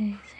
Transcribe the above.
eyes.